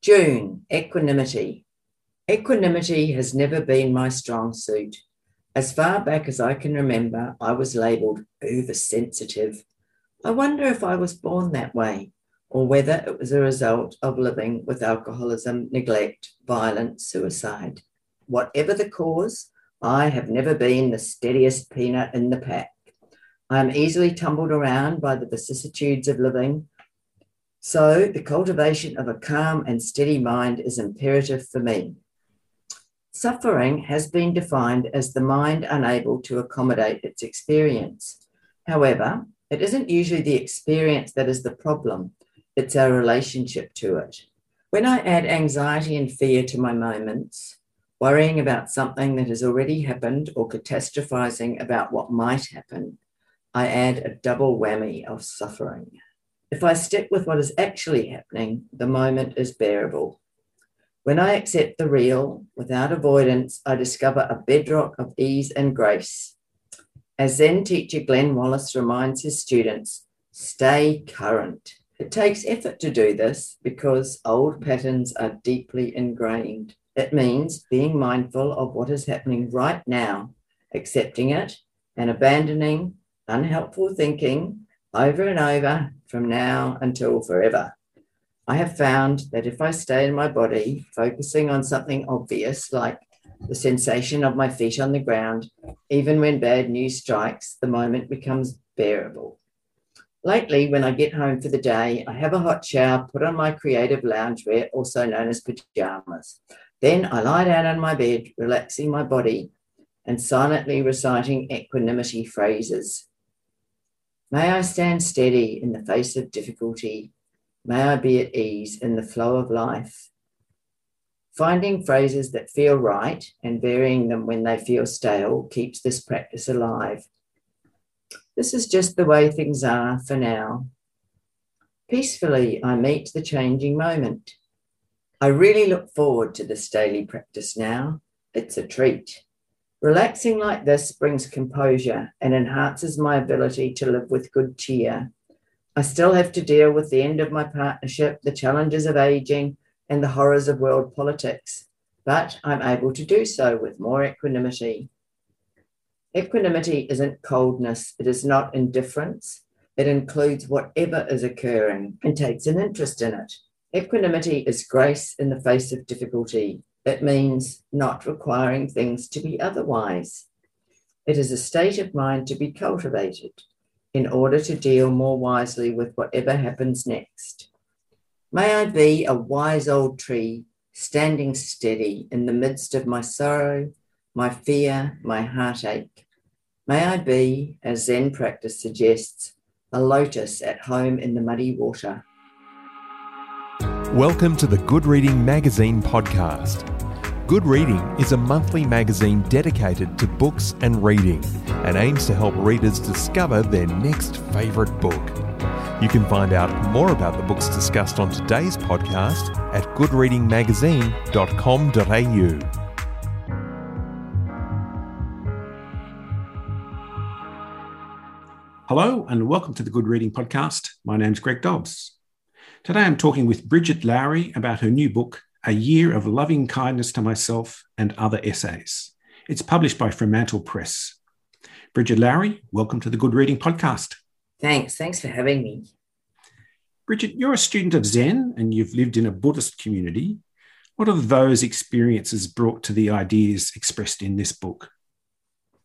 June, equanimity. Equanimity has never been my strong suit. As far back as I can remember, I was labelled oversensitive. I wonder if I was born that way or whether it was a result of living with alcoholism, neglect, violence, suicide. Whatever the cause, I have never been the steadiest peanut in the pack. I am easily tumbled around by the vicissitudes of living. So, the cultivation of a calm and steady mind is imperative for me. Suffering has been defined as the mind unable to accommodate its experience. However, it isn't usually the experience that is the problem, it's our relationship to it. When I add anxiety and fear to my moments, worrying about something that has already happened or catastrophizing about what might happen, I add a double whammy of suffering. If I stick with what is actually happening, the moment is bearable. When I accept the real without avoidance, I discover a bedrock of ease and grace. As Zen teacher Glenn Wallace reminds his students, stay current. It takes effort to do this because old patterns are deeply ingrained. It means being mindful of what is happening right now, accepting it, and abandoning unhelpful thinking over and over from now until forever. I have found that if I stay in my body, focusing on something obvious like the sensation of my feet on the ground, even when bad news strikes, the moment becomes bearable. Lately, when I get home for the day, I have a hot shower, put on my creative loungewear, also known as pajamas. Then I lie down on my bed, relaxing my body and silently reciting equanimity phrases. May I stand steady in the face of difficulty. May I be at ease in the flow of life. Finding phrases that feel right and varying them when they feel stale keeps this practice alive. This is just the way things are for now. Peacefully, I meet the changing moment. I really look forward to this daily practice now. It's a treat. Relaxing like this brings composure and enhances my ability to live with good cheer. I still have to deal with the end of my partnership, the challenges of aging, and the horrors of world politics, but I'm able to do so with more equanimity. Equanimity isn't coldness, it is not indifference. It includes whatever is occurring and takes an interest in it. Equanimity is grace in the face of difficulty. It means not requiring things to be otherwise. It is a state of mind to be cultivated in order to deal more wisely with whatever happens next. May I be a wise old tree standing steady in the midst of my sorrow, my fear, my heartache. May I be, as Zen practice suggests, a lotus at home in the muddy water. Welcome to the Good Reading Magazine podcast. Good Reading is a monthly magazine dedicated to books and reading and aims to help readers discover their next favourite book. You can find out more about the books discussed on today's podcast at goodreadingmagazine.com.au. Hello, and welcome to the Good Reading Podcast. My name's Greg Dobbs. Today I'm talking with Brigid Lowry about her new book, A Year of Loving Kindness to Myself and Other Essays. It's published by Fremantle Press. Brigid Lowry, welcome to the Good Reading Podcast. Thanks. Thanks for having me. Brigid, you're a student of Zen and you've lived in a Buddhist community. What have those experiences brought to the ideas expressed in this book?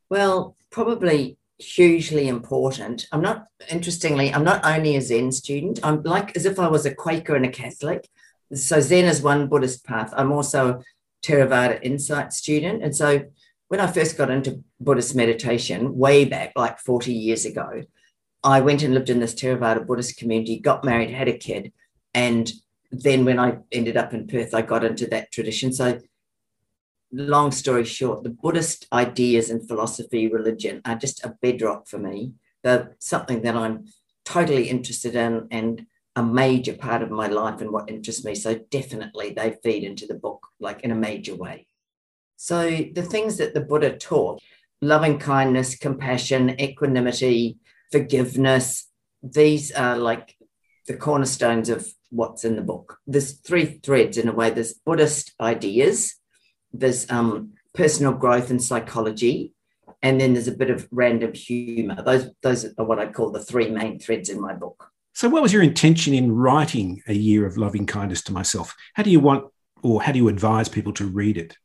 Well, probably hugely important. I'm not, interestingly, I'm not only a Zen student, I'm like as if I was a Quaker and a Catholic. So Zen is one Buddhist path. I'm also Theravada Insight student. And so when I first got into Buddhist meditation, way back, like 40 years ago, I went and lived in this Theravada Buddhist community, got married, had a kid. And then when I ended up in Perth, I got into that tradition. So, long story short, the Buddhist ideas and philosophy, religion are just a bedrock for me. They're something that I'm totally interested in and a major part of my life and what interests me. So, definitely they feed into the book like in a major way. So, the things that the Buddha taught loving kindness, compassion, equanimity, forgiveness. These are like the cornerstones of what's in the book. There's three threads in a way. There's Buddhist ideas, there's um, personal growth and psychology, and then there's a bit of random humor. Those those are what I call the three main threads in my book. So, what was your intention in writing a year of loving kindness to myself? How do you want, or how do you advise people to read it?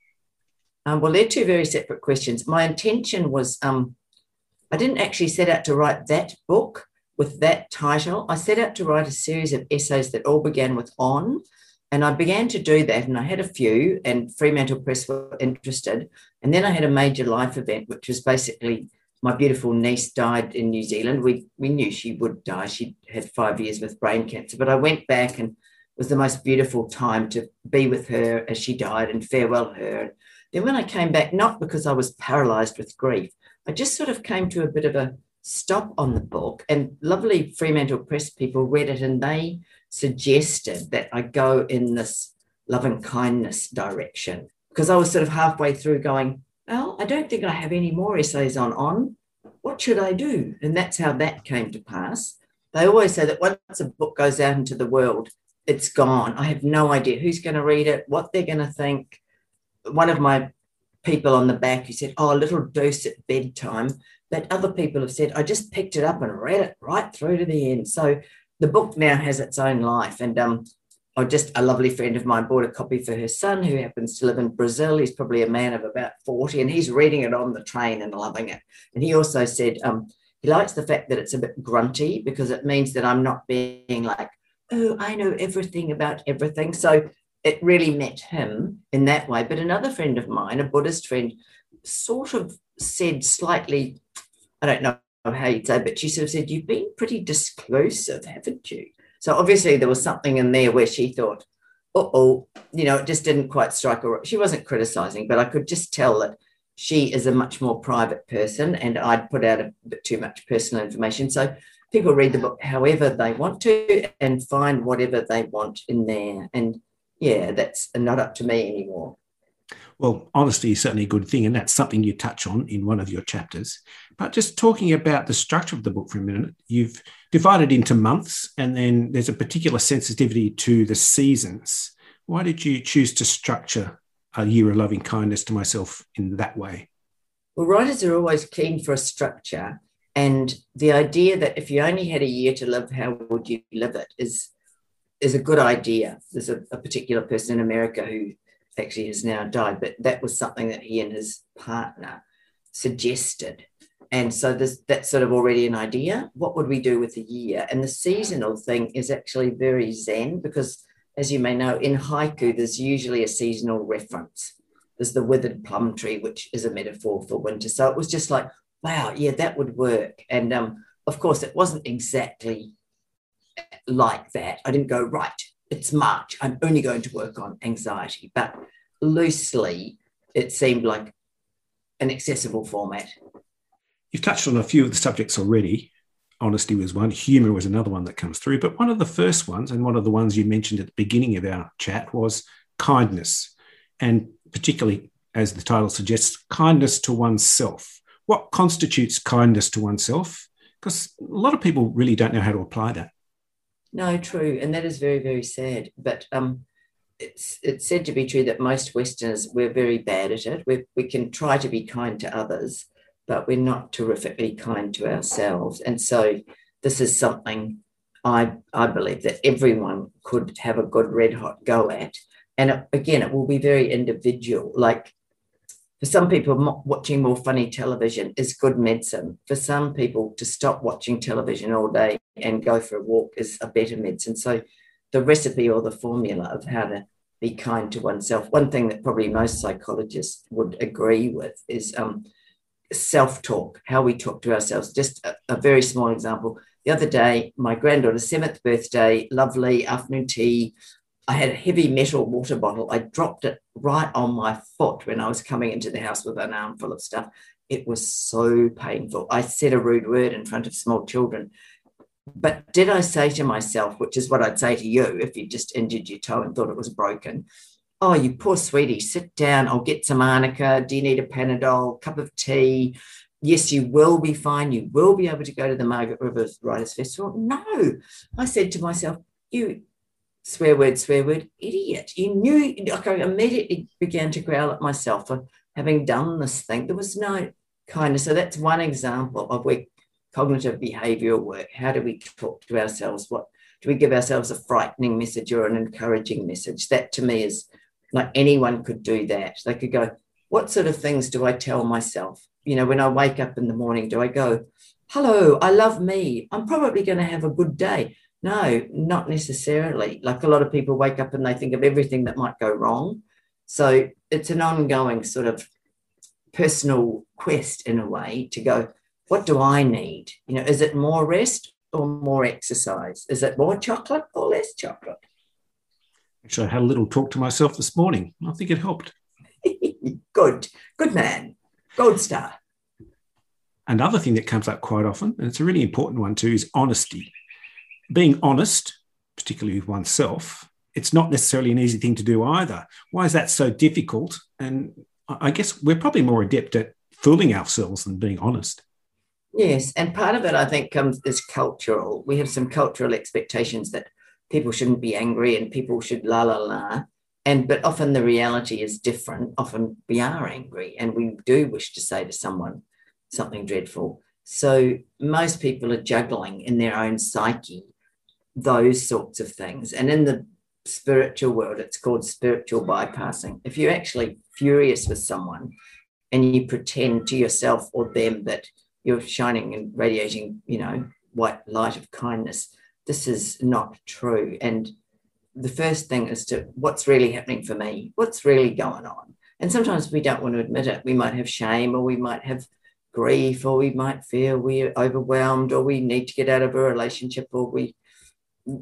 Um, well, they're two very separate questions. My intention was um, I didn't actually set out to write that book with that title. I set out to write a series of essays that all began with on. And I began to do that, and I had a few, and Fremantle Press were interested. And then I had a major life event, which was basically my beautiful niece died in New Zealand. We we knew she would die. She had five years with brain cancer, but I went back and it was the most beautiful time to be with her as she died and farewell her. Then when I came back, not because I was paralyzed with grief, I just sort of came to a bit of a stop on the book. And lovely Fremantle Press people read it and they suggested that I go in this love and kindness direction because I was sort of halfway through going, I don't think I have any more essays on on. What should I do? And that's how that came to pass. They always say that once a book goes out into the world, it's gone. I have no idea who's going to read it, what they're going to think. One of my people on the back who said, Oh, a little dose at bedtime. But other people have said, I just picked it up and read it right through to the end. So the book now has its own life. And um, oh, just a lovely friend of mine bought a copy for her son who happens to live in Brazil. He's probably a man of about 40 and he's reading it on the train and loving it. And he also said um, he likes the fact that it's a bit grunty because it means that I'm not being like, oh, I know everything about everything. So it really met him in that way. But another friend of mine, a Buddhist friend, sort of said slightly, I don't know how you'd say, but she sort of said, You've been pretty disclosive, haven't you? So obviously there was something in there where she thought, oh, you know, it just didn't quite strike her. She wasn't criticizing, but I could just tell that she is a much more private person and I'd put out a bit too much personal information. So people read the book however they want to and find whatever they want in there. And yeah, that's not up to me anymore. Well, honesty is certainly a good thing, and that's something you touch on in one of your chapters. But just talking about the structure of the book for a minute, you've divided into months, and then there's a particular sensitivity to the seasons. Why did you choose to structure a year of loving kindness to myself in that way? Well, writers are always keen for a structure. And the idea that if you only had a year to live, how would you live it is is a good idea. There's a, a, particular person in America who actually has now died, but that was something that he and his partner suggested. And so this, that's sort of already an idea. What would we do with the year? And the seasonal thing is actually very zen because, as you may know, in haiku, there's usually a seasonal reference. There's the withered plum tree, which is a metaphor for winter. So it was just like, wow, yeah, that would work. And um, of course, it wasn't exactly like that. I didn't go, right, it's March. I'm only going to work on anxiety. But loosely, it seemed like an accessible format. You've touched on a few of the subjects already. Honesty was one, humor was another one that comes through. But one of the first ones, and one of the ones you mentioned at the beginning of our chat, was kindness. And particularly, as the title suggests, kindness to oneself. What constitutes kindness to oneself? Because a lot of people really don't know how to apply that. No, true, and that is very, very sad. But um, it's it's said to be true that most Westerners we're very bad at it. We we can try to be kind to others, but we're not terrifically kind to ourselves. And so this is something I I believe that everyone could have a good red hot go at. And again, it will be very individual. Like for some people, watching more funny television is good medicine. For some people, to stop watching television all day and go for a walk is a better medicine. So, the recipe or the formula of how to be kind to oneself, one thing that probably most psychologists would agree with is um, self talk, how we talk to ourselves. Just a, a very small example. The other day, my granddaughter's seventh birthday, lovely afternoon tea. I had a heavy metal water bottle. I dropped it right on my foot when I was coming into the house with an armful of stuff. It was so painful. I said a rude word in front of small children. But did I say to myself, which is what I'd say to you if you just injured your toe and thought it was broken, oh, you poor sweetie, sit down. I'll get some arnica. Do you need a Panadol, cup of tea? Yes, you will be fine. You will be able to go to the Margaret Rivers Writers Festival. No, I said to myself, you swear word, swear word, idiot. You knew, like I immediately began to growl at myself for having done this thing. There was no kindness. So that's one example of where cognitive behavioral work. How do we talk to ourselves? What do we give ourselves a frightening message or an encouraging message? That to me is like anyone could do that. They could go, what sort of things do I tell myself? You know, when I wake up in the morning, do I go, hello, I love me. I'm probably going to have a good day. No, not necessarily. Like a lot of people wake up and they think of everything that might go wrong. So it's an ongoing sort of personal quest in a way to go, what do I need? You know, is it more rest or more exercise? Is it more chocolate or less chocolate? Actually, I had a little talk to myself this morning. I think it helped. good, good man, gold star. Another thing that comes up quite often, and it's a really important one too, is honesty. Being honest, particularly with oneself, it's not necessarily an easy thing to do either. Why is that so difficult? And I guess we're probably more adept at fooling ourselves than being honest. Yes, and part of it I think comes is cultural. We have some cultural expectations that people shouldn't be angry and people should la la la. And but often the reality is different. Often we are angry and we do wish to say to someone something dreadful. So most people are juggling in their own psyche those sorts of things. And in the spiritual world, it's called spiritual bypassing. If you're actually furious with someone and you pretend to yourself or them that you're shining and radiating, you know, white light of kindness, this is not true. And the first thing is to what's really happening for me? What's really going on? And sometimes we don't want to admit it. We might have shame or we might have grief or we might feel we're overwhelmed or we need to get out of a relationship or we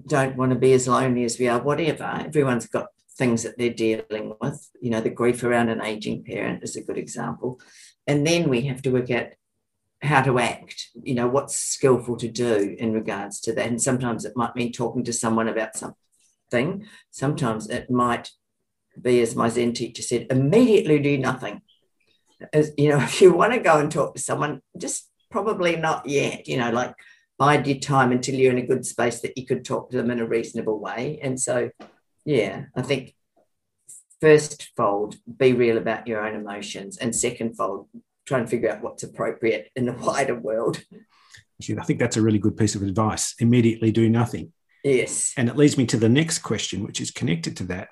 don't want to be as lonely as we are, whatever. Everyone's got things that they're dealing with. You know, the grief around an aging parent is a good example. And then we have to work out how to act, you know, what's skillful to do in regards to that. And sometimes it might mean talking to someone about something. Sometimes it might be, as my Zen teacher said, immediately do nothing. As you know, if you want to go and talk to someone, just probably not yet, you know, like bide your time until you're in a good space that you could talk to them in a reasonable way. And so, yeah, I think first fold, be real about your own emotions, and second fold, try and figure out what's appropriate in the wider world. I think that's a really good piece of advice. Immediately do nothing. Yes. And it leads me to the next question, which is connected to that.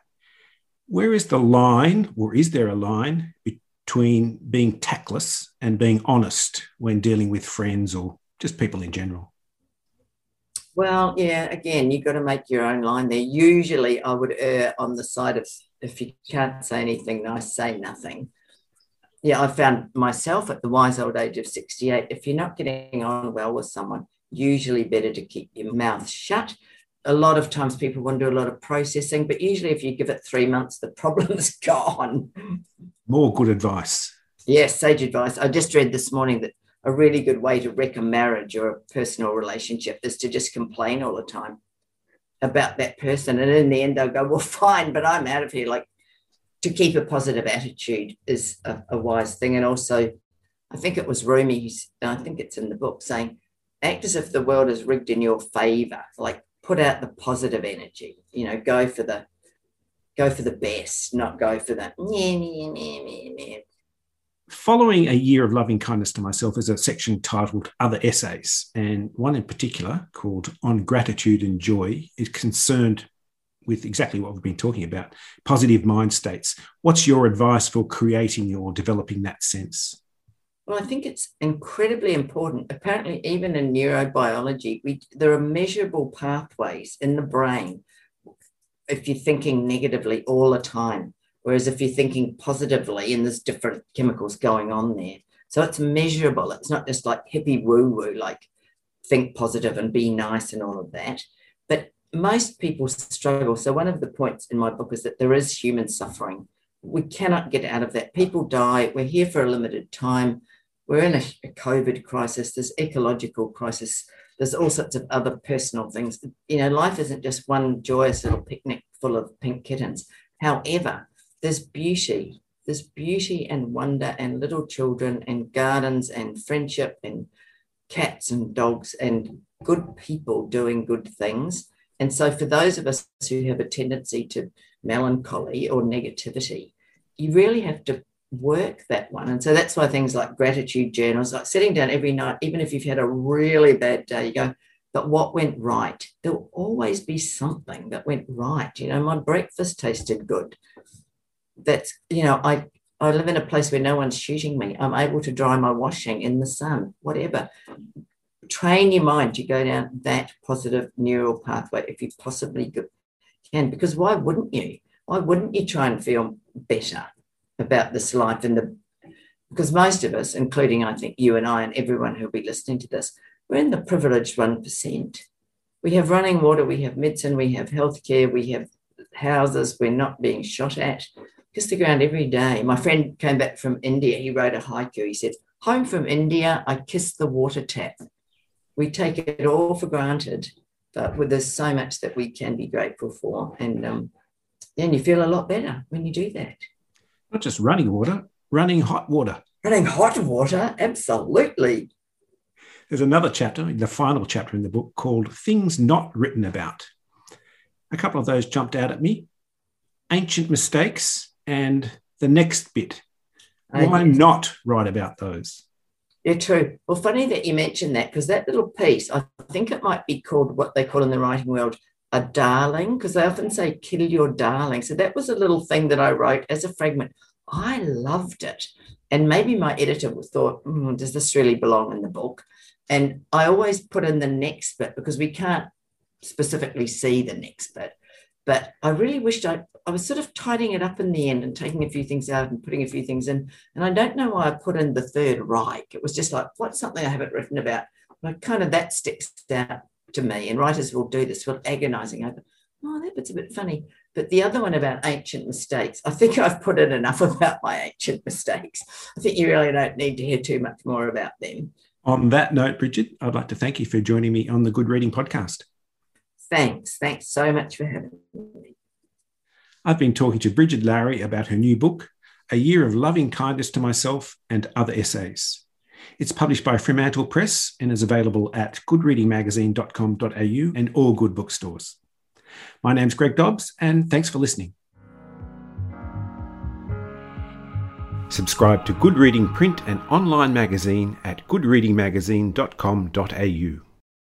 Where is the line, or is there a line between being tactless and being honest when dealing with friends or just people in general? Well, yeah, again, you've got to make your own line there. Usually, I would err on the side of if you can't say anything nice, say nothing yeah, I found myself at the wise old age of 68, if you're not getting on well with someone, usually better to keep your mouth shut. A lot of times people want to do a lot of processing, but usually if you give it three months, the problem's gone. More good advice. Yes, sage advice. I just read this morning that a really good way to wreck a marriage or a personal relationship is to just complain all the time about that person. And in the end, they'll go, Well, fine, but I'm out of here. Like to keep a positive attitude is a, a wise thing. And also, I think it was Rumi, I think it's in the book, saying, act as if the world is rigged in your favor. Like put out the positive energy. You know, go for the go for the best, not go for the meh, meh, meh, meh. Following a year of loving kindness to myself is a section titled Other Essays, and one in particular called On Gratitude and Joy is concerned with exactly what we've been talking about positive mind states. What's your advice for creating or developing that sense? Well, I think it's incredibly important. Apparently, even in neurobiology, we, there are measurable pathways in the brain if you're thinking negatively all the time. Whereas if you're thinking positively, and there's different chemicals going on there. So it's measurable. It's not just like hippie woo woo, like think positive and be nice and all of that. Most people struggle. So, one of the points in my book is that there is human suffering. We cannot get out of that. People die. We're here for a limited time. We're in a, a COVID crisis, there's ecological crisis, there's all sorts of other personal things. You know, life isn't just one joyous little picnic full of pink kittens. However, there's beauty. There's beauty and wonder and little children and gardens and friendship and cats and dogs and good people doing good things And so, for those of us who have a tendency to melancholy or negativity, you really have to work that one. And so that's why things like gratitude journals, like sitting down every night, even if you've had a really bad day, you go, but what went right? There'll always be something that went right. You know, my breakfast tasted good. That's, you know, I I live in a place where no one's shooting me. I'm able to dry my washing in the sun, whatever. Train your mind to go down that positive neural pathway if you possibly can, because why wouldn't you? Why wouldn't you try and feel better about this life and the because most of us, including I think you and I and everyone who'll be listening to this, we're in the privileged 1%. We have running water, we have medicine, we have healthcare, we have houses, we're not being shot at kiss the ground every day. My friend came back from India. He wrote a haiku. He said, Home from India, I kiss the water tap. We take it all for granted, but there's so much that we can be grateful for. And um, then you feel a lot better when you do that. Not just running water, running hot water. Running hot water, absolutely. There's another chapter, the final chapter in the book, called Things Not Written About. A couple of those jumped out at me. Ancient mistakes and the next bit. Why not write about those? Yeah, true. Well, funny that you mentioned that because that little piece, I think it might be called what they call in the writing world a darling, because they often say kill your darling. So that was a little thing that I wrote as a fragment. I loved it. And maybe my editor thought, mm, does this really belong in the book? And I always put in the next bit because we can't specifically see the next bit. But I really wished I, I was sort of tidying it up in the end and taking a few things out and putting a few things in. And I don't know why I put in the Third Reich. It was just like, what's something I haven't written about? But kind of that sticks out to me. And writers will do this, will agonizing over, oh, that bit's a bit funny. But the other one about ancient mistakes, I think I've put in enough about my ancient mistakes. I think you really don't need to hear too much more about them. On that note, Brigid, I'd like to thank you for joining me on the Good Reading Podcast. Thanks. Thanks so much for having me. I've been talking to Brigid Lowry about her new book, A Year of Loving Kindness to Myself and Other Essays. It's published by Fremantle Press and is available at goodreadingmagazine.com.au and all good bookstores. My name's Greg Dobbs, and thanks for listening. Subscribe to Good Reading print and online magazine at goodreadingmagazine.com.au.